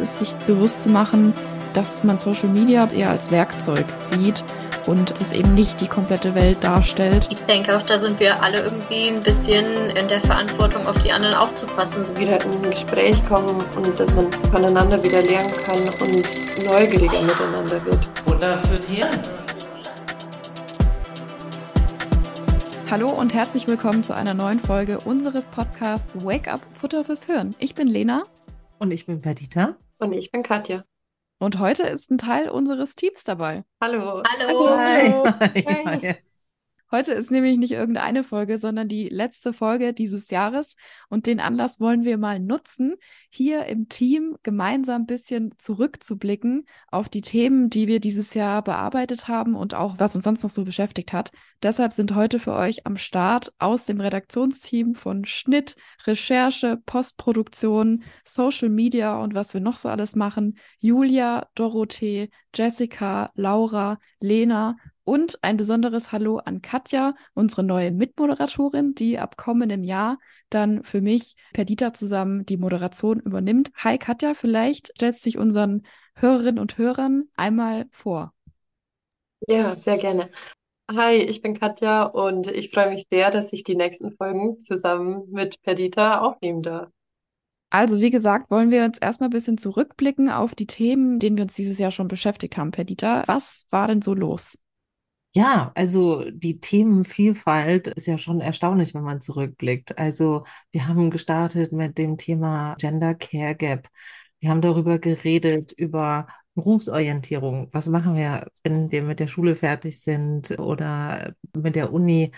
ist sich bewusst zu machen, dass man Social Media eher als Werkzeug sieht und es eben nicht die komplette Welt darstellt. Ich denke auch, da sind wir alle irgendwie ein bisschen in der Verantwortung, auf die anderen aufzupassen. Wieder in ein Gespräch kommen und dass man voneinander wieder lernen kann und neugieriger miteinander wird. Wunder fürs Hirn. Hallo und herzlich willkommen zu einer neuen Folge unseres Podcasts Wake Up Futter fürs Hirn. Ich bin Lena. Und ich bin Perdita. Und ich bin Katja. Und heute ist ein Teil unseres Teams dabei. Hallo. Hallo. Hi. Hi. Hi. Heute ist nämlich nicht irgendeine Folge, sondern die letzte Folge dieses Jahres. Und den Anlass wollen wir mal nutzen, hier im Team gemeinsam ein bisschen zurückzublicken auf die Themen, die wir dieses Jahr bearbeitet haben und auch was uns sonst noch so beschäftigt hat. Deshalb sind heute für euch am Start aus dem Redaktionsteam von Schnitt, Recherche, Postproduktion, Social Media und was wir noch so alles machen, Julia, Dorothee, Jessica, Laura, Lena und ein besonderes Hallo an Katja, unsere neue Mitmoderatorin, die ab kommendem Jahr dann für mich per Dieter zusammen die Moderation übernimmt. Hi Katja, vielleicht stellst dich unseren Hörerinnen und Hörern einmal vor. Ja, sehr gerne. Hi, ich bin Katja und ich freue mich sehr, dass ich die nächsten Folgen zusammen mit Perdita aufnehmen darf. Also, wie gesagt, wollen wir uns erstmal ein bisschen zurückblicken auf die Themen, denen wir uns dieses Jahr schon beschäftigt haben, Perdita. Was war denn so los? Ja, also die Themenvielfalt ist ja schon erstaunlich, wenn man zurückblickt. Also wir haben gestartet mit dem Thema Gender Care Gap. Wir haben darüber geredet, über Berufsorientierung. Was machen wir, wenn wir mit der Schule fertig sind oder mit der Uni?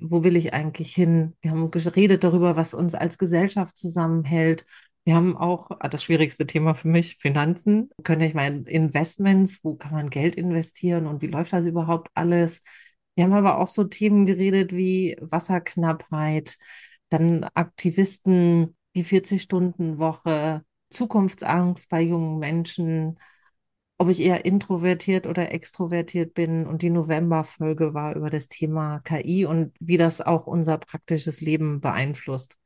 Wo will ich eigentlich hin? Wir haben geredet darüber, was uns als Gesellschaft zusammenhält. Wir haben auch ah, das schwierigste Thema für mich, Finanzen. Können ich meine Investments, wo kann man Geld investieren und wie läuft das überhaupt alles? Wir haben aber auch so Themen geredet wie Wasserknappheit, dann Aktivisten, die 40-Stunden-Woche, Zukunftsangst bei jungen Menschen, ob ich eher introvertiert oder extrovertiert bin. Und die November-Folge war über das Thema KI und wie das auch unser praktisches Leben beeinflusst.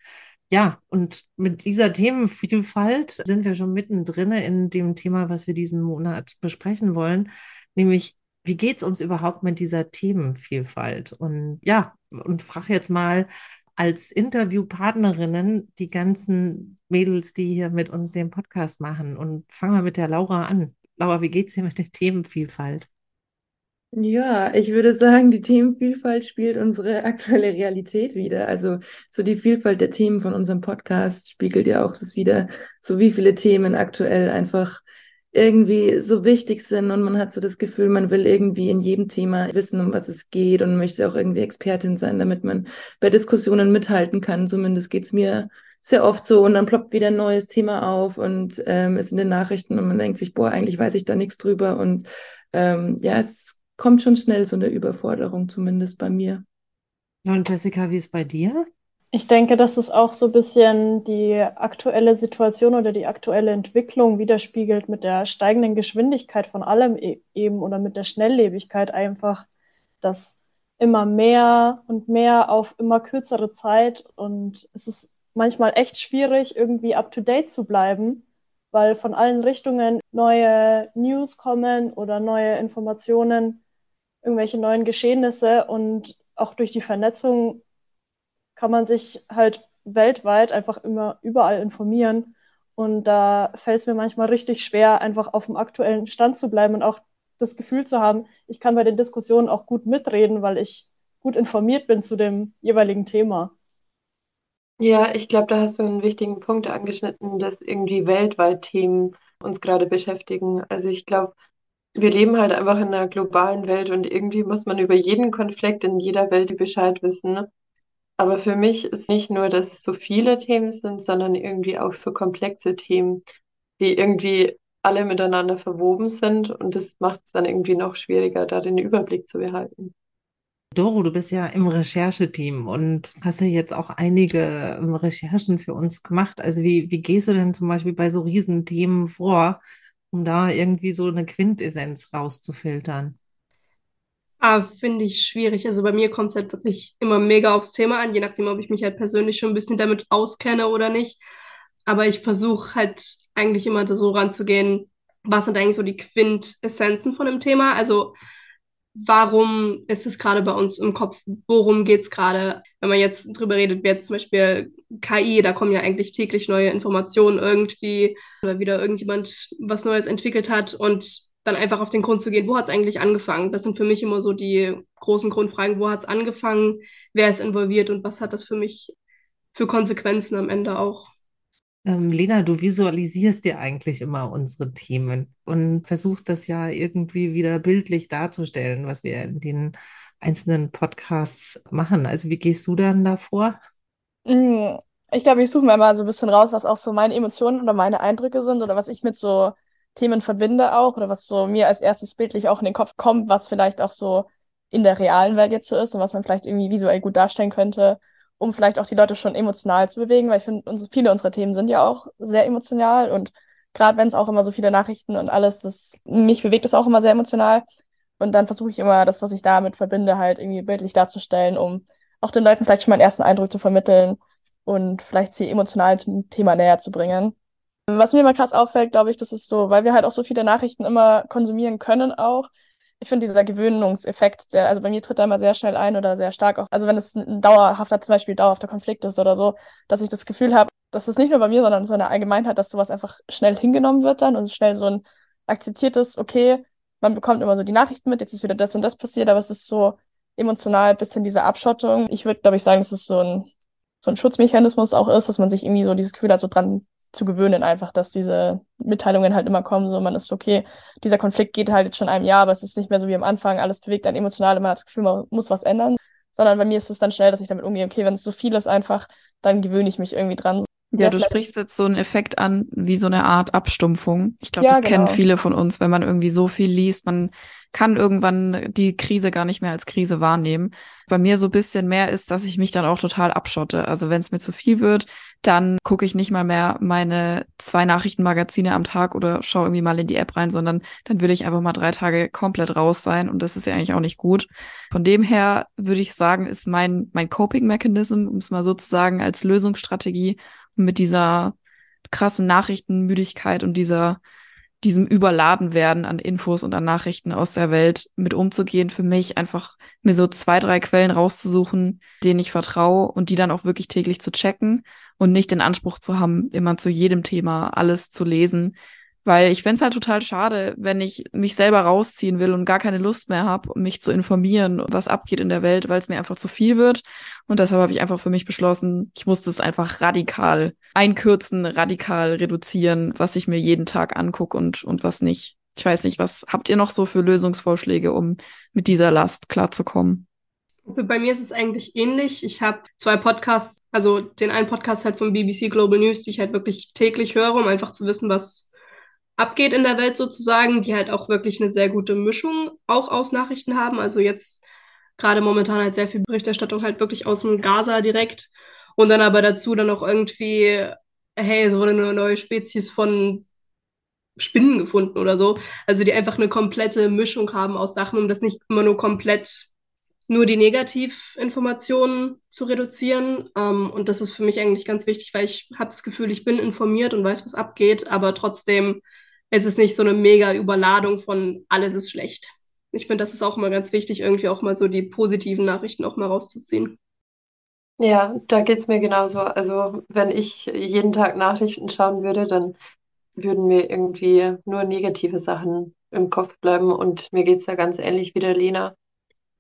Ja, und mit dieser Themenvielfalt sind wir schon mittendrin in dem Thema, was wir diesen Monat besprechen wollen, nämlich wie geht's uns überhaupt mit dieser Themenvielfalt? Und ja, und frage jetzt mal als Interviewpartnerinnen die ganzen Mädels, die hier mit uns den Podcast machen. Und fangen wir mit der Laura an. Laura, wie geht's dir mit der Themenvielfalt? Ja, ich würde sagen, die Themenvielfalt spielt unsere aktuelle Realität wider. Also so die Vielfalt der Themen von unserem Podcast spiegelt ja auch das wider, so wie viele Themen aktuell einfach irgendwie so wichtig sind und man hat so das Gefühl, man will irgendwie in jedem Thema wissen, um was es geht und möchte auch irgendwie Expertin sein, damit man bei Diskussionen mithalten kann. Zumindest geht's mir sehr oft so und dann ploppt wieder ein neues Thema auf und ähm, ist in den Nachrichten und man denkt sich, boah, eigentlich weiß ich da nichts drüber und ähm, ja, es kommt schon schnell so eine Überforderung, zumindest bei mir. Und Jessica, wie ist bei dir? Ich denke, dass es auch so ein bisschen die aktuelle Situation oder die aktuelle Entwicklung widerspiegelt mit der steigenden Geschwindigkeit von allem e eben oder mit der Schnelllebigkeit einfach, dass immer mehr und mehr auf immer kürzere Zeit und es ist manchmal echt schwierig, irgendwie up-to-date zu bleiben, weil von allen Richtungen neue News kommen oder neue Informationen, irgendwelche neuen Geschehnisse und auch durch die Vernetzung kann man sich halt weltweit einfach immer überall informieren. Und da fällt es mir manchmal richtig schwer, einfach auf dem aktuellen Stand zu bleiben und auch das Gefühl zu haben, ich kann bei den Diskussionen auch gut mitreden, weil ich gut informiert bin zu dem jeweiligen Thema. Ja, ich glaube, da hast du einen wichtigen Punkt angeschnitten, dass irgendwie weltweit Themen uns gerade beschäftigen. Also ich glaube, wir leben halt einfach in einer globalen Welt und irgendwie muss man über jeden Konflikt in jeder Welt Bescheid wissen. Aber für mich ist nicht nur, dass es so viele Themen sind, sondern irgendwie auch so komplexe Themen, die irgendwie alle miteinander verwoben sind und das macht es dann irgendwie noch schwieriger, da den Überblick zu behalten. Doro, du bist ja im Rechercheteam und hast ja jetzt auch einige ähm, Recherchen für uns gemacht. Also wie, wie gehst du denn zum Beispiel bei so Riesenthemen vor, um da irgendwie so eine Quintessenz rauszufiltern? Ah, finde ich schwierig. Also bei mir kommt es halt wirklich immer mega aufs Thema an, je nachdem, ob ich mich halt persönlich schon ein bisschen damit auskenne oder nicht. aber ich versuche halt eigentlich immer so ranzugehen, was sind eigentlich so die Quintessenzen von dem Thema? Also warum ist es gerade bei uns im Kopf? Worum geht es gerade? Wenn man jetzt drüber redet, wie jetzt zum Beispiel KI, da kommen ja eigentlich täglich neue Informationen irgendwie, oder wieder irgendjemand was Neues entwickelt hat und dann einfach auf den Grund zu gehen, wo hat es eigentlich angefangen? Das sind für mich immer so die großen Grundfragen, wo hat es angefangen, wer ist involviert und was hat das für mich für Konsequenzen am Ende auch? Ähm, Lena, du visualisierst dir eigentlich immer unsere Themen und versuchst das ja irgendwie wieder bildlich darzustellen, was wir in den einzelnen Podcasts machen. Also wie gehst du dann davor? Mm, ich glaube, ich suche mir mal so ein bisschen raus, was auch so meine Emotionen oder meine Eindrücke sind oder was ich mit so Themen verbinde auch oder was so mir als erstes bildlich auch in den Kopf kommt, was vielleicht auch so in der realen Welt jetzt so ist und was man vielleicht irgendwie visuell gut darstellen könnte um vielleicht auch die Leute schon emotional zu bewegen, weil ich finde, uns, viele unserer Themen sind ja auch sehr emotional und gerade wenn es auch immer so viele Nachrichten und alles, das mich bewegt es auch immer sehr emotional. Und dann versuche ich immer, das, was ich damit verbinde, halt irgendwie bildlich darzustellen, um auch den Leuten vielleicht schon mal einen ersten Eindruck zu vermitteln und vielleicht sie emotional zum Thema näher zu bringen. Was mir immer krass auffällt, glaube ich, das ist so, weil wir halt auch so viele Nachrichten immer konsumieren können auch, ich finde dieser Gewöhnungseffekt, der, also bei mir tritt da immer sehr schnell ein oder sehr stark auch, also wenn es ein dauerhafter, zum Beispiel dauerhafter Konflikt ist oder so, dass ich das Gefühl habe, dass es nicht nur bei mir, sondern so eine Allgemeinheit, dass sowas einfach schnell hingenommen wird dann und schnell so ein akzeptiertes, okay, man bekommt immer so die Nachrichten mit, jetzt ist wieder das und das passiert, aber es ist so emotional ein bisschen diese Abschottung. Ich würde, glaube ich, sagen, dass es so ein, so ein Schutzmechanismus auch ist, dass man sich irgendwie so dieses Gefühl hat, so dran zu gewöhnen, einfach, dass diese Mitteilungen halt immer kommen. So, man ist okay, dieser Konflikt geht halt jetzt schon einem Jahr, aber es ist nicht mehr so wie am Anfang, alles bewegt einen emotional man hat das Gefühl, man muss was ändern. Sondern bei mir ist es dann schnell, dass ich damit umgehe, okay, wenn es so viel ist einfach, dann gewöhne ich mich irgendwie dran. Ja, du sprichst jetzt so einen Effekt an, wie so eine Art Abstumpfung. Ich glaube, ja, das genau. kennen viele von uns, wenn man irgendwie so viel liest, man kann irgendwann die Krise gar nicht mehr als Krise wahrnehmen. Bei mir so ein bisschen mehr ist, dass ich mich dann auch total abschotte. Also wenn es mir zu viel wird, dann gucke ich nicht mal mehr meine zwei Nachrichtenmagazine am Tag oder schaue irgendwie mal in die App rein, sondern dann würde ich einfach mal drei Tage komplett raus sein und das ist ja eigentlich auch nicht gut. Von dem her würde ich sagen, ist mein, mein Coping-Mechanism, um es mal sozusagen als Lösungsstrategie, mit dieser krassen Nachrichtenmüdigkeit und dieser diesem Überladen werden an Infos und an Nachrichten aus der Welt mit umzugehen, für mich einfach mir so zwei, drei Quellen rauszusuchen, denen ich vertraue und die dann auch wirklich täglich zu checken und nicht den Anspruch zu haben, immer zu jedem Thema alles zu lesen, weil ich fände es halt total schade, wenn ich mich selber rausziehen will und gar keine Lust mehr habe, mich zu informieren, was abgeht in der Welt, weil es mir einfach zu viel wird. Und deshalb habe ich einfach für mich beschlossen, ich muss das einfach radikal einkürzen, radikal reduzieren, was ich mir jeden Tag angucke und, und was nicht. Ich weiß nicht, was habt ihr noch so für Lösungsvorschläge, um mit dieser Last klarzukommen? Also bei mir ist es eigentlich ähnlich. Ich habe zwei Podcasts, also den einen Podcast halt vom BBC Global News, die ich halt wirklich täglich höre, um einfach zu wissen, was abgeht in der Welt sozusagen, die halt auch wirklich eine sehr gute Mischung auch aus Nachrichten haben. Also jetzt gerade momentan halt sehr viel Berichterstattung halt wirklich aus dem Gaza direkt und dann aber dazu dann auch irgendwie, hey, es wurde eine neue Spezies von Spinnen gefunden oder so. Also die einfach eine komplette Mischung haben aus Sachen, um das nicht immer nur komplett nur die Negativinformationen zu reduzieren. Ähm, und das ist für mich eigentlich ganz wichtig, weil ich habe das Gefühl, ich bin informiert und weiß, was abgeht, aber trotzdem ist es nicht so eine mega Überladung von alles ist schlecht. Ich finde, das ist auch immer ganz wichtig, irgendwie auch mal so die positiven Nachrichten auch mal rauszuziehen. Ja, da geht es mir genauso. Also wenn ich jeden Tag Nachrichten schauen würde, dann würden mir irgendwie nur negative Sachen im Kopf bleiben. Und mir geht es ja ganz ähnlich wie der Lena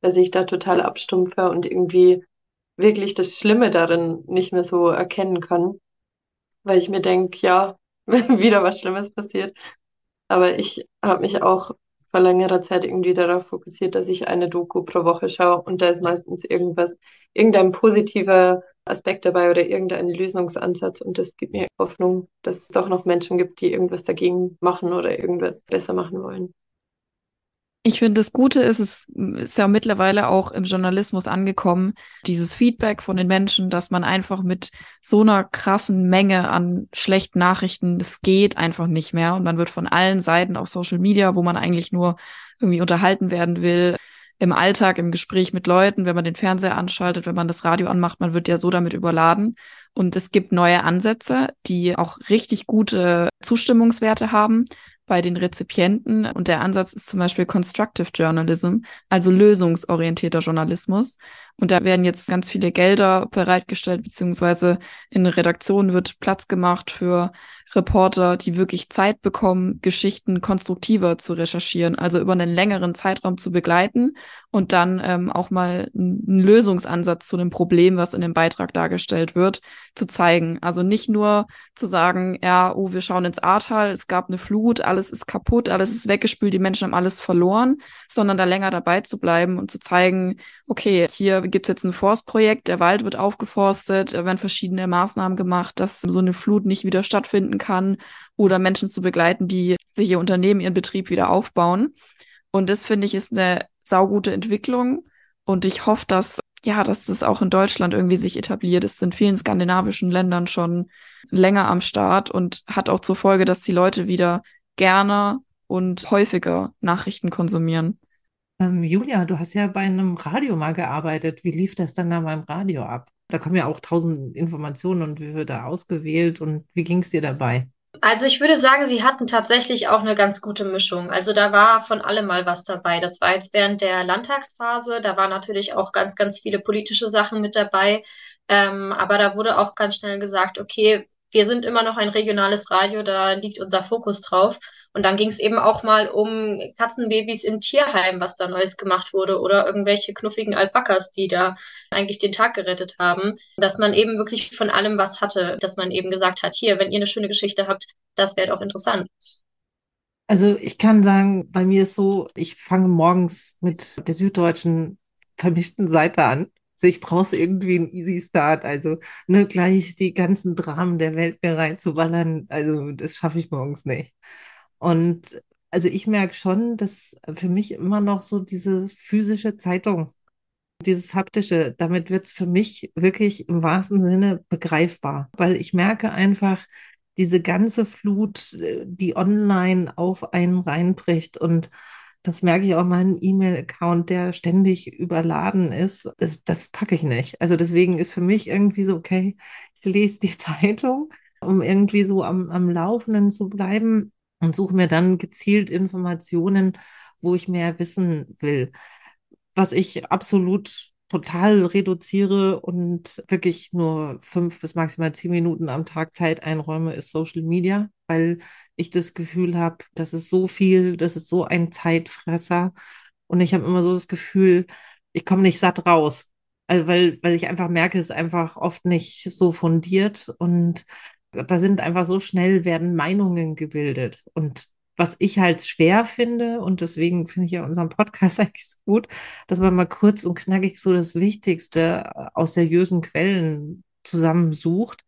dass ich da total abstumpfe und irgendwie wirklich das Schlimme darin nicht mehr so erkennen kann, weil ich mir denke, ja, wieder was Schlimmes passiert. Aber ich habe mich auch vor längerer Zeit irgendwie darauf fokussiert, dass ich eine Doku pro Woche schaue und da ist meistens irgendwas, irgendein positiver Aspekt dabei oder irgendein Lösungsansatz und das gibt mir Hoffnung, dass es doch noch Menschen gibt, die irgendwas dagegen machen oder irgendwas besser machen wollen. Ich finde, das Gute ist, es ist ja mittlerweile auch im Journalismus angekommen, dieses Feedback von den Menschen, dass man einfach mit so einer krassen Menge an schlechten Nachrichten, das geht einfach nicht mehr. Und man wird von allen Seiten auf Social Media, wo man eigentlich nur irgendwie unterhalten werden will, im Alltag, im Gespräch mit Leuten, wenn man den Fernseher anschaltet, wenn man das Radio anmacht, man wird ja so damit überladen. Und es gibt neue Ansätze, die auch richtig gute Zustimmungswerte haben bei den Rezipienten. Und der Ansatz ist zum Beispiel Constructive Journalism, also lösungsorientierter Journalismus. Und da werden jetzt ganz viele Gelder bereitgestellt, beziehungsweise in Redaktionen wird Platz gemacht für Reporter, die wirklich Zeit bekommen, Geschichten konstruktiver zu recherchieren, also über einen längeren Zeitraum zu begleiten und dann ähm, auch mal einen Lösungsansatz zu dem Problem, was in dem Beitrag dargestellt wird, zu zeigen. Also nicht nur zu sagen, ja, oh, wir schauen ins Ahrtal, es gab eine Flut, alles ist kaputt, alles ist weggespült, die Menschen haben alles verloren, sondern da länger dabei zu bleiben und zu zeigen, okay, hier gibt es jetzt ein Forstprojekt, der Wald wird aufgeforstet, da werden verschiedene Maßnahmen gemacht, dass so eine Flut nicht wieder stattfinden kann oder Menschen zu begleiten, die sich ihr Unternehmen, ihren Betrieb wieder aufbauen. Und das finde ich ist eine saugute Entwicklung. Und ich hoffe, dass ja, dass das auch in Deutschland irgendwie sich etabliert. Es sind vielen skandinavischen Ländern schon länger am Start und hat auch zur Folge, dass die Leute wieder gerne und häufiger Nachrichten konsumieren. Ähm, Julia, du hast ja bei einem Radio mal gearbeitet. Wie lief das dann da beim Radio ab? Da kommen ja auch tausend Informationen und wie wird da ausgewählt und wie ging es dir dabei? Also ich würde sagen, sie hatten tatsächlich auch eine ganz gute Mischung. Also da war von allem mal was dabei. Das war jetzt während der Landtagsphase, da waren natürlich auch ganz, ganz viele politische Sachen mit dabei. Ähm, aber da wurde auch ganz schnell gesagt, okay, wir sind immer noch ein regionales Radio, da liegt unser Fokus drauf. Und dann ging es eben auch mal um Katzenbabys im Tierheim, was da Neues gemacht wurde, oder irgendwelche knuffigen Alpakas, die da eigentlich den Tag gerettet haben. Dass man eben wirklich von allem was hatte, dass man eben gesagt hat, hier, wenn ihr eine schöne Geschichte habt, das wäre doch interessant. Also ich kann sagen, bei mir ist so, ich fange morgens mit der süddeutschen vermischten Seite an ich brauche irgendwie einen Easy Start. Also ne, gleich die ganzen Dramen der Welt mir reinzuballern, also das schaffe ich morgens nicht. Und also ich merke schon, dass für mich immer noch so diese physische Zeitung, dieses haptische, damit wird es für mich wirklich im wahrsten Sinne begreifbar, weil ich merke einfach, diese ganze Flut, äh, die online auf einen reinbricht und das merke ich auch meinen E-Mail-Account, der ständig überladen ist. Das, das packe ich nicht. Also deswegen ist für mich irgendwie so, okay, ich lese die Zeitung, um irgendwie so am, am Laufenden zu bleiben und suche mir dann gezielt Informationen, wo ich mehr wissen will. Was ich absolut total reduziere und wirklich nur fünf bis maximal zehn Minuten am Tag Zeit einräume, ist Social Media, weil ich das Gefühl habe, das ist so viel, das ist so ein Zeitfresser. Und ich habe immer so das Gefühl, ich komme nicht satt raus. Also weil, weil ich einfach merke, es ist einfach oft nicht so fundiert und da sind einfach so schnell werden Meinungen gebildet. Und was ich halt schwer finde, und deswegen finde ich ja unseren Podcast eigentlich so gut, dass man mal kurz und knackig so das Wichtigste aus seriösen Quellen zusammensucht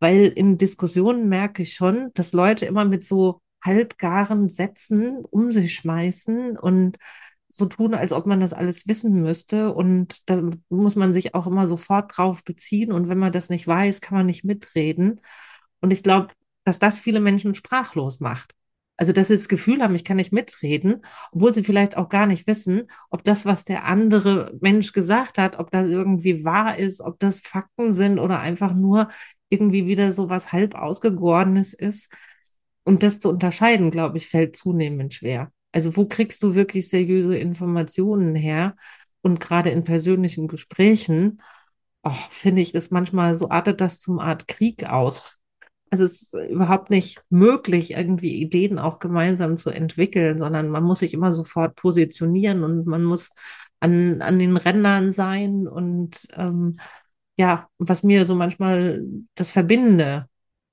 weil in Diskussionen merke ich schon, dass Leute immer mit so halbgaren Sätzen um sich schmeißen und so tun, als ob man das alles wissen müsste. Und da muss man sich auch immer sofort drauf beziehen. Und wenn man das nicht weiß, kann man nicht mitreden. Und ich glaube, dass das viele Menschen sprachlos macht. Also, dass sie das Gefühl haben, ich kann nicht mitreden, obwohl sie vielleicht auch gar nicht wissen, ob das, was der andere Mensch gesagt hat, ob das irgendwie wahr ist, ob das Fakten sind oder einfach nur irgendwie wieder so was halb ausgegorenes ist. Und das zu unterscheiden, glaube ich, fällt zunehmend schwer. Also wo kriegst du wirklich seriöse Informationen her? Und gerade in persönlichen Gesprächen, oh, finde ich, ist manchmal so artet das zum Art Krieg aus. Also es ist überhaupt nicht möglich, irgendwie Ideen auch gemeinsam zu entwickeln, sondern man muss sich immer sofort positionieren und man muss an, an den Rändern sein und ähm, ja, was mir so manchmal das Verbindende,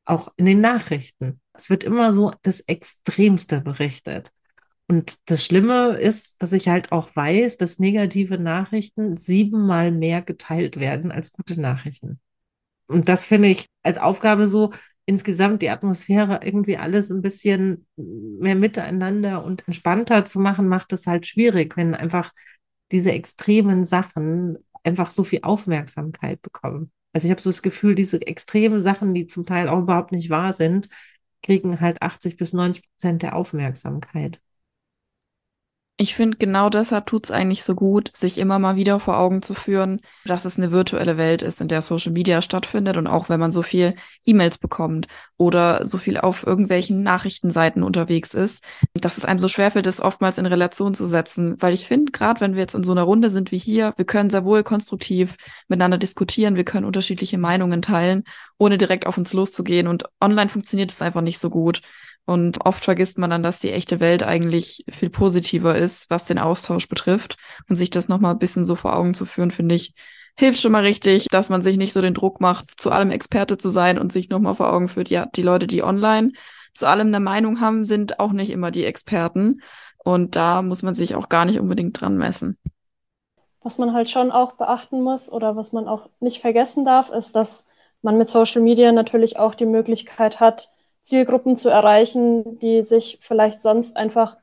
auch in den Nachrichten. Es wird immer so das Extremste berichtet. Und das Schlimme ist, dass ich halt auch weiß, dass negative Nachrichten siebenmal mehr geteilt werden als gute Nachrichten. Und das finde ich als Aufgabe so, insgesamt die Atmosphäre irgendwie alles ein bisschen mehr miteinander und entspannter zu machen, macht es halt schwierig, wenn einfach diese extremen Sachen einfach so viel Aufmerksamkeit bekommen. Also ich habe so das Gefühl, diese extremen Sachen, die zum Teil auch überhaupt nicht wahr sind, kriegen halt 80 bis 90 Prozent der Aufmerksamkeit. Ich finde, genau deshalb tut es eigentlich so gut, sich immer mal wieder vor Augen zu führen, dass es eine virtuelle Welt ist, in der Social Media stattfindet und auch wenn man so viel E-Mails bekommt oder so viel auf irgendwelchen Nachrichtenseiten unterwegs ist, dass es einem so schwerfällt, das oftmals in Relation zu setzen. Weil ich finde, gerade wenn wir jetzt in so einer Runde sind wie hier, wir können sehr wohl konstruktiv miteinander diskutieren, wir können unterschiedliche Meinungen teilen, ohne direkt auf uns loszugehen. Und online funktioniert es einfach nicht so gut. Und oft vergisst man dann, dass die echte Welt eigentlich viel positiver ist, was den Austausch betrifft. Und sich das nochmal ein bisschen so vor Augen zu führen, finde ich, hilft schon mal richtig, dass man sich nicht so den Druck macht, zu allem Experte zu sein und sich nochmal vor Augen führt, ja, die Leute, die online zu allem eine Meinung haben, sind auch nicht immer die Experten. Und da muss man sich auch gar nicht unbedingt dran messen. Was man halt schon auch beachten muss oder was man auch nicht vergessen darf, ist, dass man mit Social Media natürlich auch die Möglichkeit hat, Zielgruppen zu erreichen, die sich vielleicht sonst einfach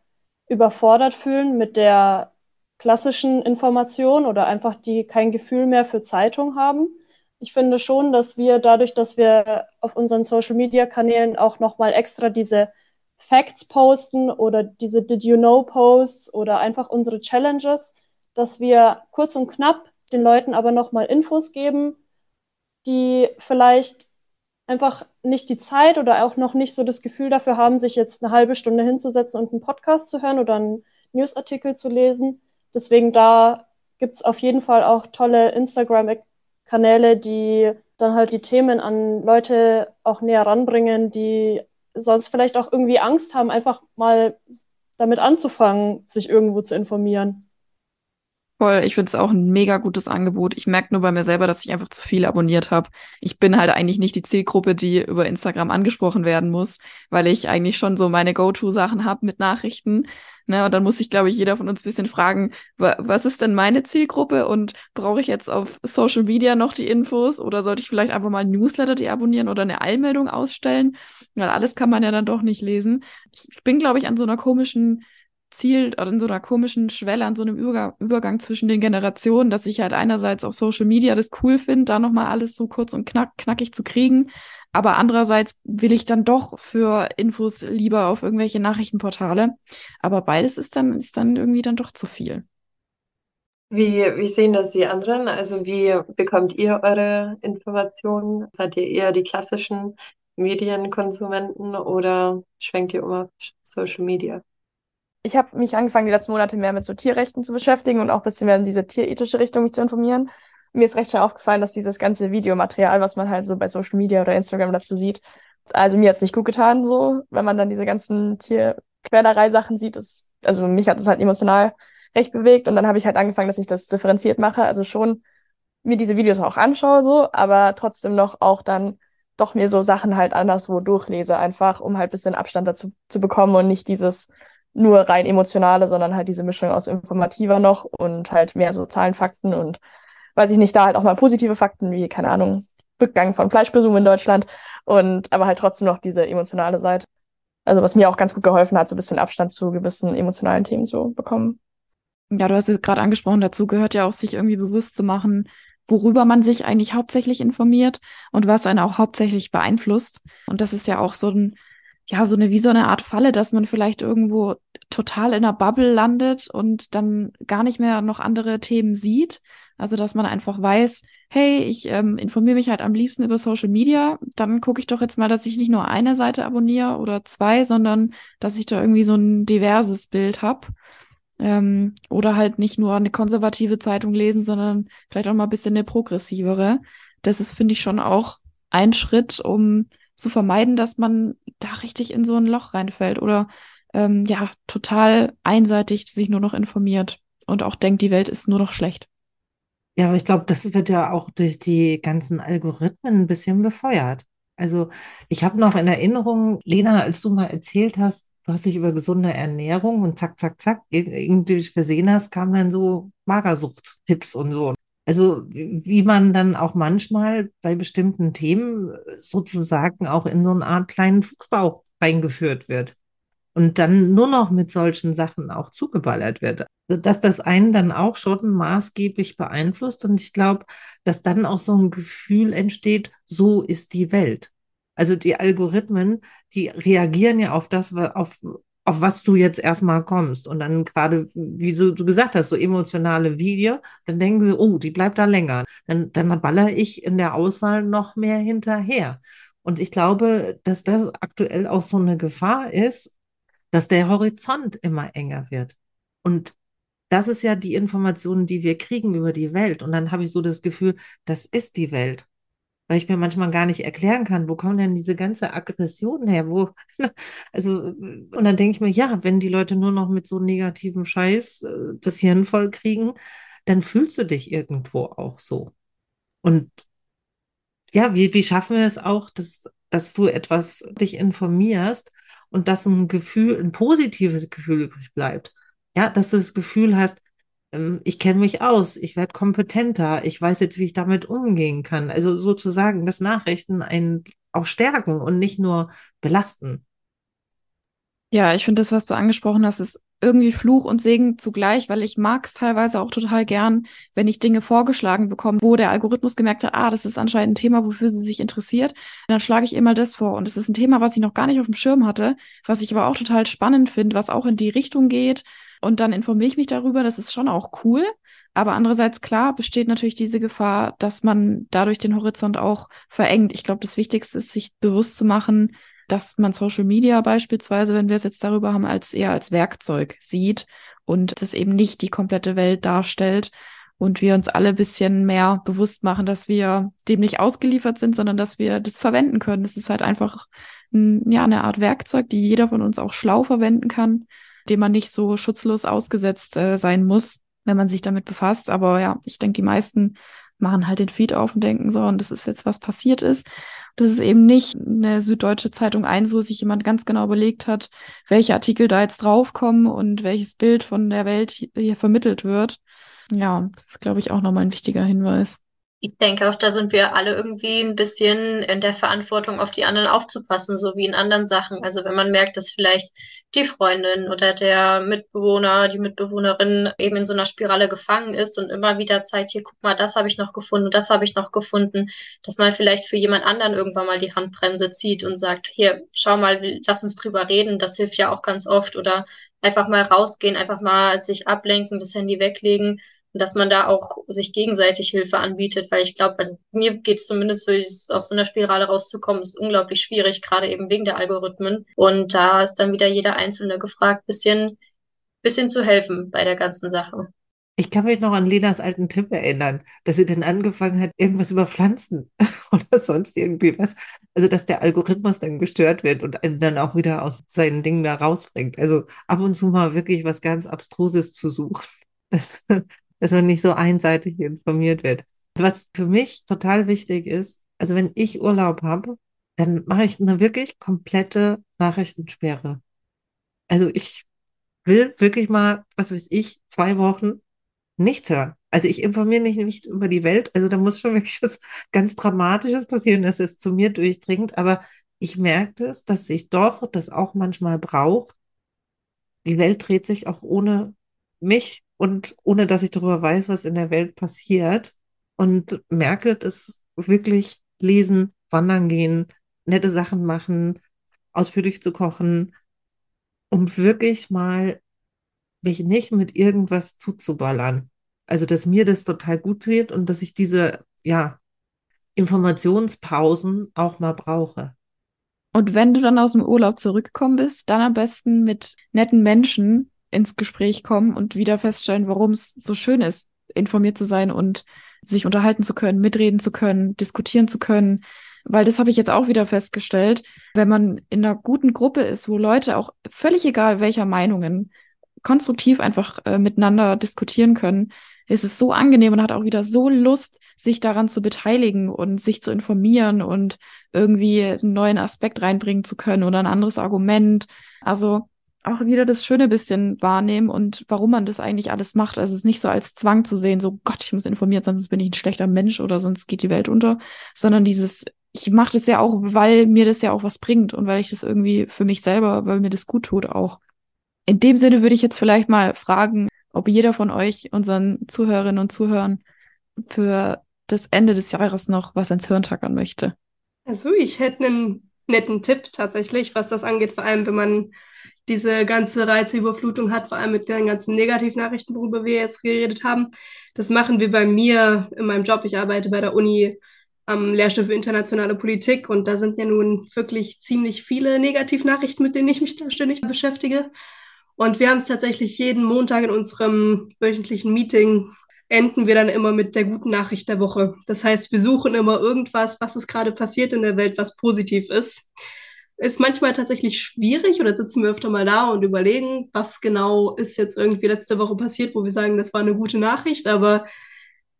überfordert fühlen mit der klassischen Information oder einfach die kein Gefühl mehr für Zeitung haben. Ich finde schon, dass wir dadurch, dass wir auf unseren Social Media Kanälen auch nochmal extra diese Facts posten oder diese Did You Know Posts oder einfach unsere Challenges, dass wir kurz und knapp den Leuten aber nochmal Infos geben, die vielleicht einfach nicht die Zeit oder auch noch nicht so das Gefühl dafür haben, sich jetzt eine halbe Stunde hinzusetzen und einen Podcast zu hören oder einen Newsartikel zu lesen. Deswegen da gibt es auf jeden Fall auch tolle Instagram-Kanäle, die dann halt die Themen an Leute auch näher ranbringen, die sonst vielleicht auch irgendwie Angst haben, einfach mal damit anzufangen, sich irgendwo zu informieren. Voll, ich finde es auch ein mega gutes Angebot. Ich merke nur bei mir selber, dass ich einfach zu viel abonniert habe. Ich bin halt eigentlich nicht die Zielgruppe, die über Instagram angesprochen werden muss, weil ich eigentlich schon so meine Go-To-Sachen habe mit Nachrichten. Ne, und dann muss ich, glaube ich, jeder von uns ein bisschen fragen, was ist denn meine Zielgruppe und brauche ich jetzt auf Social Media noch die Infos oder sollte ich vielleicht einfach mal Newsletter deabonnieren oder eine Eilmeldung ausstellen? Weil alles kann man ja dann doch nicht lesen. Ich bin, glaube ich, an so einer komischen Ziel oder in so einer komischen Schwelle, an so einem Übergang, Übergang zwischen den Generationen, dass ich halt einerseits auf Social Media das cool finde, da nochmal alles so kurz und knack, knackig zu kriegen. Aber andererseits will ich dann doch für Infos lieber auf irgendwelche Nachrichtenportale. Aber beides ist dann, ist dann irgendwie dann doch zu viel. Wie, wie sehen das die anderen? Also wie bekommt ihr eure Informationen? Seid ihr eher die klassischen Medienkonsumenten oder schwenkt ihr um auf Social Media? Ich habe mich angefangen, die letzten Monate mehr mit so Tierrechten zu beschäftigen und auch ein bisschen mehr in diese tierethische Richtung mich zu informieren. Mir ist recht schnell aufgefallen, dass dieses ganze Videomaterial, was man halt so bei Social Media oder Instagram dazu sieht, also mir hat's nicht gut getan, so, wenn man dann diese ganzen Tierquälerei-Sachen sieht, ist, also mich hat es halt emotional recht bewegt und dann habe ich halt angefangen, dass ich das differenziert mache, also schon mir diese Videos auch anschaue, so, aber trotzdem noch auch dann doch mir so Sachen halt anderswo durchlese, einfach, um halt bisschen Abstand dazu zu bekommen und nicht dieses nur rein emotionale, sondern halt diese Mischung aus informativer noch und halt mehr so Zahlen, Fakten und weiß ich nicht, da halt auch mal positive Fakten wie, keine Ahnung, Rückgang von Fleischkonsum in Deutschland und aber halt trotzdem noch diese emotionale Seite. Also was mir auch ganz gut geholfen hat, so ein bisschen Abstand zu gewissen emotionalen Themen zu bekommen. Ja, du hast es gerade angesprochen, dazu gehört ja auch, sich irgendwie bewusst zu machen, worüber man sich eigentlich hauptsächlich informiert und was einen auch hauptsächlich beeinflusst. Und das ist ja auch so ein ja, so eine, wie so eine Art Falle, dass man vielleicht irgendwo total in einer Bubble landet und dann gar nicht mehr noch andere Themen sieht. Also, dass man einfach weiß, hey, ich ähm, informiere mich halt am liebsten über Social Media, dann gucke ich doch jetzt mal, dass ich nicht nur eine Seite abonniere oder zwei, sondern dass ich da irgendwie so ein diverses Bild habe. Ähm, oder halt nicht nur eine konservative Zeitung lesen, sondern vielleicht auch mal ein bisschen eine progressivere. Das ist, finde ich, schon auch ein Schritt, um zu vermeiden, dass man da richtig in so ein Loch reinfällt oder ähm, ja, total einseitig sich nur noch informiert und auch denkt, die Welt ist nur noch schlecht. Ja, aber ich glaube, das wird ja auch durch die ganzen Algorithmen ein bisschen befeuert. Also ich habe noch in Erinnerung, Lena, als du mal erzählt hast, du hast dich über gesunde Ernährung und zack, zack, zack, irgendwie versehen hast, kamen dann so Magersucht-Tipps und so. Also wie man dann auch manchmal bei bestimmten Themen sozusagen auch in so eine Art kleinen Fuchsbau reingeführt wird und dann nur noch mit solchen Sachen auch zugeballert wird. Dass das einen dann auch schon maßgeblich beeinflusst und ich glaube, dass dann auch so ein Gefühl entsteht, so ist die Welt. Also die Algorithmen, die reagieren ja auf das, auf auf was du jetzt erstmal kommst. Und dann gerade, wie so, du gesagt hast, so emotionale Video, dann denken sie, oh, die bleibt da länger. Dann, dann baller ich in der Auswahl noch mehr hinterher. Und ich glaube, dass das aktuell auch so eine Gefahr ist, dass der Horizont immer enger wird. Und das ist ja die Information, die wir kriegen über die Welt. Und dann habe ich so das Gefühl, das ist die Welt weil ich mir manchmal gar nicht erklären kann, wo kommen denn diese ganze Aggression her? Wo, also, und dann denke ich mir, ja, wenn die Leute nur noch mit so negativem Scheiß äh, das Hirn voll kriegen, dann fühlst du dich irgendwo auch so. Und ja, wie, wie schaffen wir es auch, dass, dass du etwas dich informierst und dass ein Gefühl, ein positives Gefühl übrig bleibt? Ja, dass du das Gefühl hast, ich kenne mich aus, ich werde kompetenter, ich weiß jetzt, wie ich damit umgehen kann. Also sozusagen, dass Nachrichten einen auch stärken und nicht nur belasten. Ja, ich finde das, was du angesprochen hast, ist irgendwie Fluch und Segen zugleich, weil ich mag es teilweise auch total gern, wenn ich Dinge vorgeschlagen bekomme, wo der Algorithmus gemerkt hat, ah, das ist anscheinend ein Thema, wofür sie sich interessiert. Dann schlage ich immer das vor. Und es ist ein Thema, was ich noch gar nicht auf dem Schirm hatte, was ich aber auch total spannend finde, was auch in die Richtung geht und dann informiere ich mich darüber. Das ist schon auch cool. Aber andererseits, klar, besteht natürlich diese Gefahr, dass man dadurch den Horizont auch verengt. Ich glaube, das Wichtigste ist, sich bewusst zu machen, dass man Social Media beispielsweise, wenn wir es jetzt darüber haben, als eher als Werkzeug sieht und das eben nicht die komplette Welt darstellt und wir uns alle bisschen mehr bewusst machen, dass wir dem nicht ausgeliefert sind, sondern dass wir das verwenden können. Das ist halt einfach ein, ja, eine Art Werkzeug, die jeder von uns auch schlau verwenden kann dem man nicht so schutzlos ausgesetzt äh, sein muss, wenn man sich damit befasst. Aber ja, ich denke, die meisten machen halt den Feed auf und denken so, und das ist jetzt was passiert ist. Das ist eben nicht eine Süddeutsche Zeitung eins, wo sich jemand ganz genau überlegt hat, welche Artikel da jetzt draufkommen und welches Bild von der Welt hier vermittelt wird. Ja, das ist, glaube ich, auch nochmal ein wichtiger Hinweis. Ich denke auch, da sind wir alle irgendwie ein bisschen in der Verantwortung, auf die anderen aufzupassen, so wie in anderen Sachen. Also wenn man merkt, dass vielleicht die Freundin oder der Mitbewohner, die Mitbewohnerin eben in so einer Spirale gefangen ist und immer wieder zeigt, hier, guck mal, das habe ich noch gefunden, das habe ich noch gefunden, dass man vielleicht für jemand anderen irgendwann mal die Handbremse zieht und sagt, hier, schau mal, lass uns drüber reden, das hilft ja auch ganz oft oder einfach mal rausgehen, einfach mal sich ablenken, das Handy weglegen und dass man da auch sich gegenseitig Hilfe anbietet, weil ich glaube, also mir geht es zumindest, aus so einer Spirale rauszukommen, ist unglaublich schwierig, gerade eben wegen der Algorithmen. Und da ist dann wieder jeder Einzelne gefragt, bisschen, bisschen zu helfen bei der ganzen Sache. Ich kann mich noch an Lenas alten Tipp erinnern, dass sie dann angefangen hat, irgendwas über Pflanzen oder sonst irgendwie was. Also, dass der Algorithmus dann gestört wird und einen dann auch wieder aus seinen Dingen da rausbringt. Also ab und zu mal wirklich was ganz Abstruses zu suchen. dass man nicht so einseitig informiert wird. Was für mich total wichtig ist, also wenn ich Urlaub habe, dann mache ich eine wirklich komplette Nachrichtensperre. Also ich will wirklich mal, was weiß ich, zwei Wochen nichts hören. Also ich informiere mich nicht über die Welt. Also da muss schon wirklich was ganz Dramatisches passieren, dass es zu mir durchdringt. Aber ich merke es, dass ich doch das auch manchmal brauche. Die Welt dreht sich auch ohne mich und ohne dass ich darüber weiß, was in der Welt passiert und merke, dass wirklich lesen, wandern gehen, nette Sachen machen, ausführlich zu kochen, um wirklich mal mich nicht mit irgendwas zuzuballern. Also, dass mir das total gut tut und dass ich diese, ja, Informationspausen auch mal brauche. Und wenn du dann aus dem Urlaub zurückgekommen bist, dann am besten mit netten Menschen, ins Gespräch kommen und wieder feststellen, warum es so schön ist, informiert zu sein und sich unterhalten zu können, mitreden zu können, diskutieren zu können. Weil das habe ich jetzt auch wieder festgestellt, wenn man in einer guten Gruppe ist, wo Leute auch völlig egal welcher Meinungen konstruktiv einfach äh, miteinander diskutieren können, ist es so angenehm und hat auch wieder so Lust, sich daran zu beteiligen und sich zu informieren und irgendwie einen neuen Aspekt reinbringen zu können oder ein anderes Argument. Also auch wieder das schöne bisschen wahrnehmen und warum man das eigentlich alles macht. Also es ist nicht so als Zwang zu sehen, so Gott, ich muss informiert, sonst bin ich ein schlechter Mensch oder sonst geht die Welt unter, sondern dieses, ich mache das ja auch, weil mir das ja auch was bringt und weil ich das irgendwie für mich selber, weil mir das gut tut auch. In dem Sinne würde ich jetzt vielleicht mal fragen, ob jeder von euch, unseren Zuhörerinnen und Zuhörern, für das Ende des Jahres noch was ins Hirn tackern möchte. Also ich hätte einen netten Tipp tatsächlich, was das angeht, vor allem wenn man diese ganze Reizeüberflutung hat, vor allem mit den ganzen Negativnachrichten, worüber wir jetzt geredet haben. Das machen wir bei mir in meinem Job. Ich arbeite bei der Uni am Lehrstuhl für internationale Politik und da sind ja nun wirklich ziemlich viele Negativnachrichten, mit denen ich mich da ständig beschäftige. Und wir haben es tatsächlich jeden Montag in unserem wöchentlichen Meeting enden wir dann immer mit der guten Nachricht der Woche. Das heißt, wir suchen immer irgendwas, was ist gerade passiert in der Welt, was positiv ist. Ist manchmal tatsächlich schwierig oder sitzen wir öfter mal da und überlegen, was genau ist jetzt irgendwie letzte Woche passiert, wo wir sagen, das war eine gute Nachricht, aber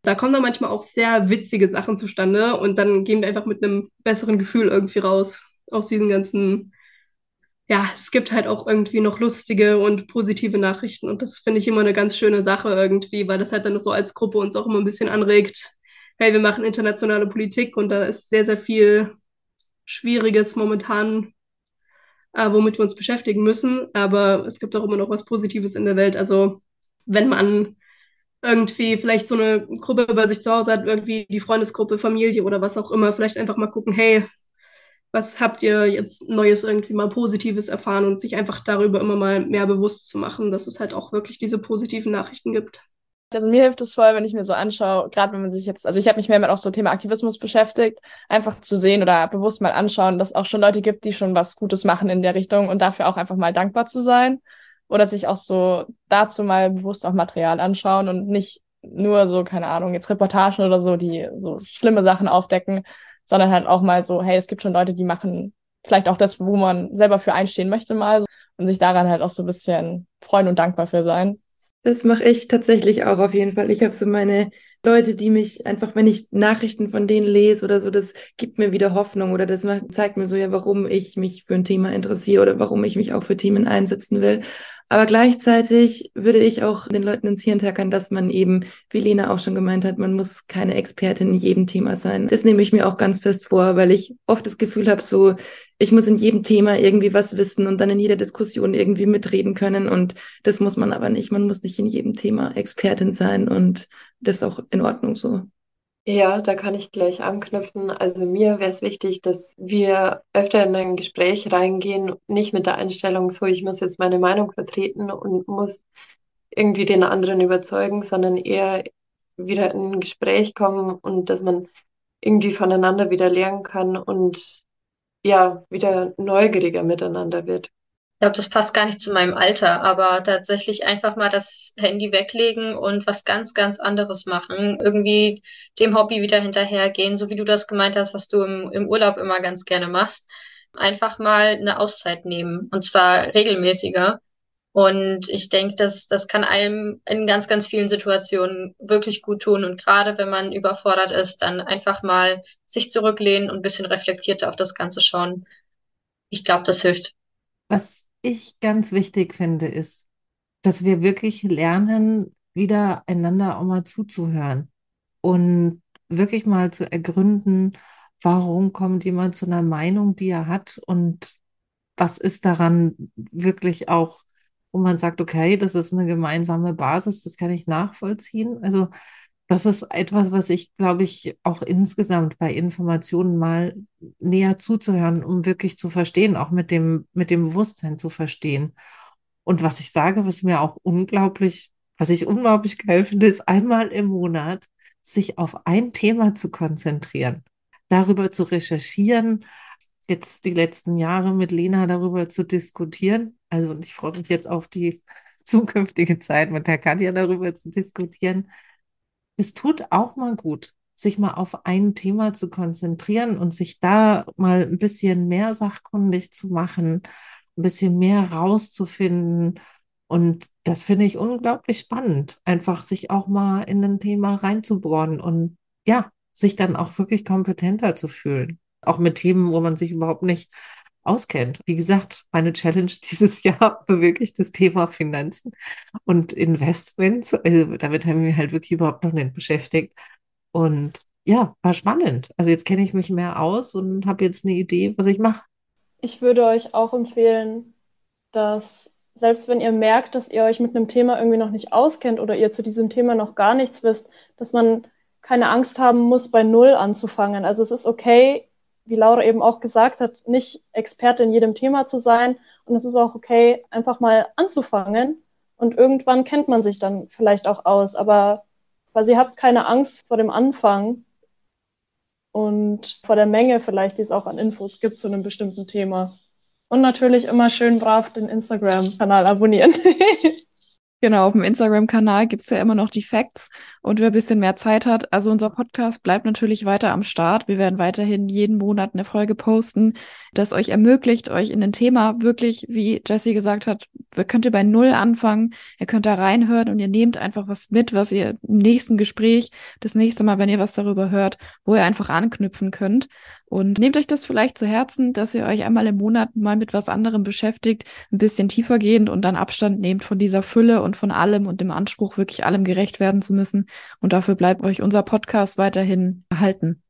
da kommen dann manchmal auch sehr witzige Sachen zustande und dann gehen wir einfach mit einem besseren Gefühl irgendwie raus aus diesen ganzen ja, es gibt halt auch irgendwie noch lustige und positive Nachrichten. Und das finde ich immer eine ganz schöne Sache irgendwie, weil das halt dann so als Gruppe uns auch immer ein bisschen anregt. Hey, wir machen internationale Politik und da ist sehr, sehr viel Schwieriges momentan, äh, womit wir uns beschäftigen müssen. Aber es gibt auch immer noch was Positives in der Welt. Also, wenn man irgendwie vielleicht so eine Gruppe bei sich zu Hause hat, irgendwie die Freundesgruppe, Familie oder was auch immer, vielleicht einfach mal gucken, hey, was habt ihr jetzt Neues irgendwie mal Positives erfahren und sich einfach darüber immer mal mehr bewusst zu machen, dass es halt auch wirklich diese positiven Nachrichten gibt. Also mir hilft es voll, wenn ich mir so anschaue, gerade wenn man sich jetzt, also ich habe mich mehr mit auch so Thema Aktivismus beschäftigt, einfach zu sehen oder bewusst mal anschauen, dass es auch schon Leute gibt, die schon was Gutes machen in der Richtung und dafür auch einfach mal dankbar zu sein oder sich auch so dazu mal bewusst auch Material anschauen und nicht nur so, keine Ahnung, jetzt Reportagen oder so, die so schlimme Sachen aufdecken, sondern halt auch mal so, hey, es gibt schon Leute, die machen vielleicht auch das, wo man selber für einstehen möchte mal und sich daran halt auch so ein bisschen freuen und dankbar für sein. Das mache ich tatsächlich auch auf jeden Fall. Ich habe so meine Leute, die mich einfach, wenn ich Nachrichten von denen lese oder so, das gibt mir wieder Hoffnung oder das macht, zeigt mir so ja, warum ich mich für ein Thema interessiere oder warum ich mich auch für Themen einsetzen will. Aber gleichzeitig würde ich auch den Leuten ins Hirn tackern, dass man eben, wie Lena auch schon gemeint hat, man muss keine Expertin in jedem Thema sein. Das nehme ich mir auch ganz fest vor, weil ich oft das Gefühl habe, so, ich muss in jedem Thema irgendwie was wissen und dann in jeder Diskussion irgendwie mitreden können. Und das muss man aber nicht. Man muss nicht in jedem Thema Expertin sein und das ist auch in Ordnung so. Ja, da kann ich gleich anknüpfen. Also mir wäre es wichtig, dass wir öfter in ein Gespräch reingehen, nicht mit der Einstellung, so ich muss jetzt meine Meinung vertreten und muss irgendwie den anderen überzeugen, sondern eher wieder in ein Gespräch kommen und dass man irgendwie voneinander wieder lernen kann und ja, wieder neugieriger miteinander wird glaube, das passt gar nicht zu meinem Alter, aber tatsächlich einfach mal das Handy weglegen und was ganz, ganz anderes machen. Irgendwie dem Hobby wieder hinterhergehen, so wie du das gemeint hast, was du im, im Urlaub immer ganz gerne machst. Einfach mal eine Auszeit nehmen und zwar regelmäßiger. Und ich denke, das, das kann einem in ganz, ganz vielen Situationen wirklich gut tun. Und gerade wenn man überfordert ist, dann einfach mal sich zurücklehnen und ein bisschen reflektierter auf das Ganze schauen. Ich glaube, das hilft. Was ich ganz wichtig finde, ist, dass wir wirklich lernen, wieder einander auch mal zuzuhören und wirklich mal zu ergründen, warum kommt jemand zu einer Meinung, die er hat und was ist daran wirklich auch, wo man sagt, okay, das ist eine gemeinsame Basis, das kann ich nachvollziehen. Also das ist etwas, was ich, glaube ich, auch insgesamt bei Informationen mal näher zuzuhören, um wirklich zu verstehen, auch mit dem, mit dem Bewusstsein zu verstehen. Und was ich sage, was mir auch unglaublich, was ich unglaublich geil finde, ist einmal im Monat sich auf ein Thema zu konzentrieren, darüber zu recherchieren, jetzt die letzten Jahre mit Lena darüber zu diskutieren. Also ich freue mich jetzt auf die zukünftige Zeit mit der Katja darüber zu diskutieren es tut auch mal gut, sich mal auf ein Thema zu konzentrieren und sich da mal ein bisschen mehr sachkundig zu machen, ein bisschen mehr rauszufinden. Und das finde ich unglaublich spannend, einfach sich auch mal in ein Thema reinzubohren und ja, sich dann auch wirklich kompetenter zu fühlen. Auch mit Themen, wo man sich überhaupt nicht auskennt. Wie gesagt, meine Challenge dieses Jahr war wirklich das Thema Finanzen und Investments. Also damit haben wir halt wirklich überhaupt noch nicht beschäftigt. Und ja, war spannend. Also jetzt kenne ich mich mehr aus und habe jetzt eine Idee, was ich mache. Ich würde euch auch empfehlen, dass selbst wenn ihr merkt, dass ihr euch mit einem Thema irgendwie noch nicht auskennt oder ihr zu diesem Thema noch gar nichts wisst, dass man keine Angst haben muss, bei Null anzufangen. Also es ist okay, wie Laura eben auch gesagt hat, nicht Experte in jedem Thema zu sein. Und es ist auch okay, einfach mal anzufangen. Und irgendwann kennt man sich dann vielleicht auch aus. Aber quasi habt keine Angst vor dem Anfang und vor der Menge vielleicht, die es auch an Infos gibt zu einem bestimmten Thema. Und natürlich immer schön brav den Instagram-Kanal abonnieren. Genau, auf dem Instagram-Kanal gibt's ja immer noch die Facts und wer ein bisschen mehr Zeit hat, also unser Podcast bleibt natürlich weiter am Start. Wir werden weiterhin jeden Monat eine Folge posten, das euch ermöglicht, euch in ein Thema wirklich, wie Jessie gesagt hat, könnt ihr bei Null anfangen, ihr könnt da reinhören und ihr nehmt einfach was mit, was ihr im nächsten Gespräch, das nächste Mal, wenn ihr was darüber hört, wo ihr einfach anknüpfen könnt. Und nehmt euch das vielleicht zu Herzen, dass ihr euch einmal im Monat mal mit was anderem beschäftigt, ein bisschen tiefergehend und dann Abstand nehmt von dieser Fülle und von allem und dem Anspruch, wirklich allem gerecht werden zu müssen. Und dafür bleibt euch unser Podcast weiterhin erhalten.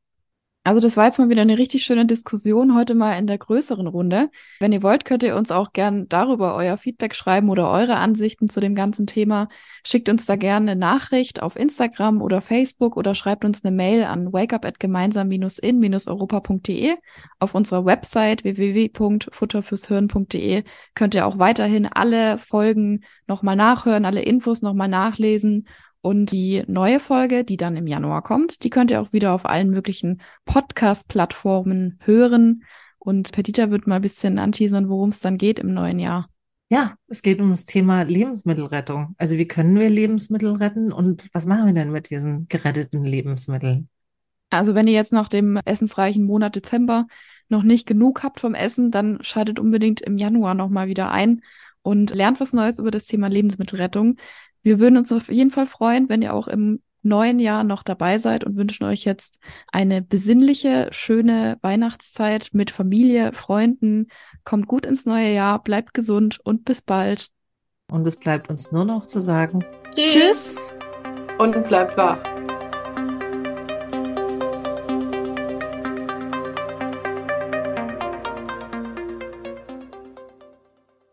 Also das war jetzt mal wieder eine richtig schöne Diskussion, heute mal in der größeren Runde. Wenn ihr wollt, könnt ihr uns auch gern darüber euer Feedback schreiben oder eure Ansichten zu dem ganzen Thema. Schickt uns da gerne eine Nachricht auf Instagram oder Facebook oder schreibt uns eine Mail an wakeup@gemeinsam-in-europa.de. Auf unserer Website www.futterfürshirn.de könnt ihr auch weiterhin alle Folgen nochmal nachhören, alle Infos nochmal nachlesen und die neue Folge, die dann im Januar kommt, die könnt ihr auch wieder auf allen möglichen Podcast-Plattformen hören. Und Petita wird mal ein bisschen anteasern, worum es dann geht im neuen Jahr. Ja, es geht um das Thema Lebensmittelrettung. Also wie können wir Lebensmittel retten und was machen wir denn mit diesen geretteten Lebensmitteln? Also wenn ihr jetzt nach dem essensreichen Monat Dezember noch nicht genug habt vom Essen, dann schaltet unbedingt im Januar nochmal wieder ein und lernt was Neues über das Thema Lebensmittelrettung. Wir würden uns auf jeden Fall freuen, wenn ihr auch im neuen Jahr noch dabei seid und wünschen euch jetzt eine besinnliche, schöne Weihnachtszeit mit Familie, Freunden. Kommt gut ins neue Jahr, bleibt gesund und bis bald. Und es bleibt uns nur noch zu sagen Tschüss. Und bleibt wach.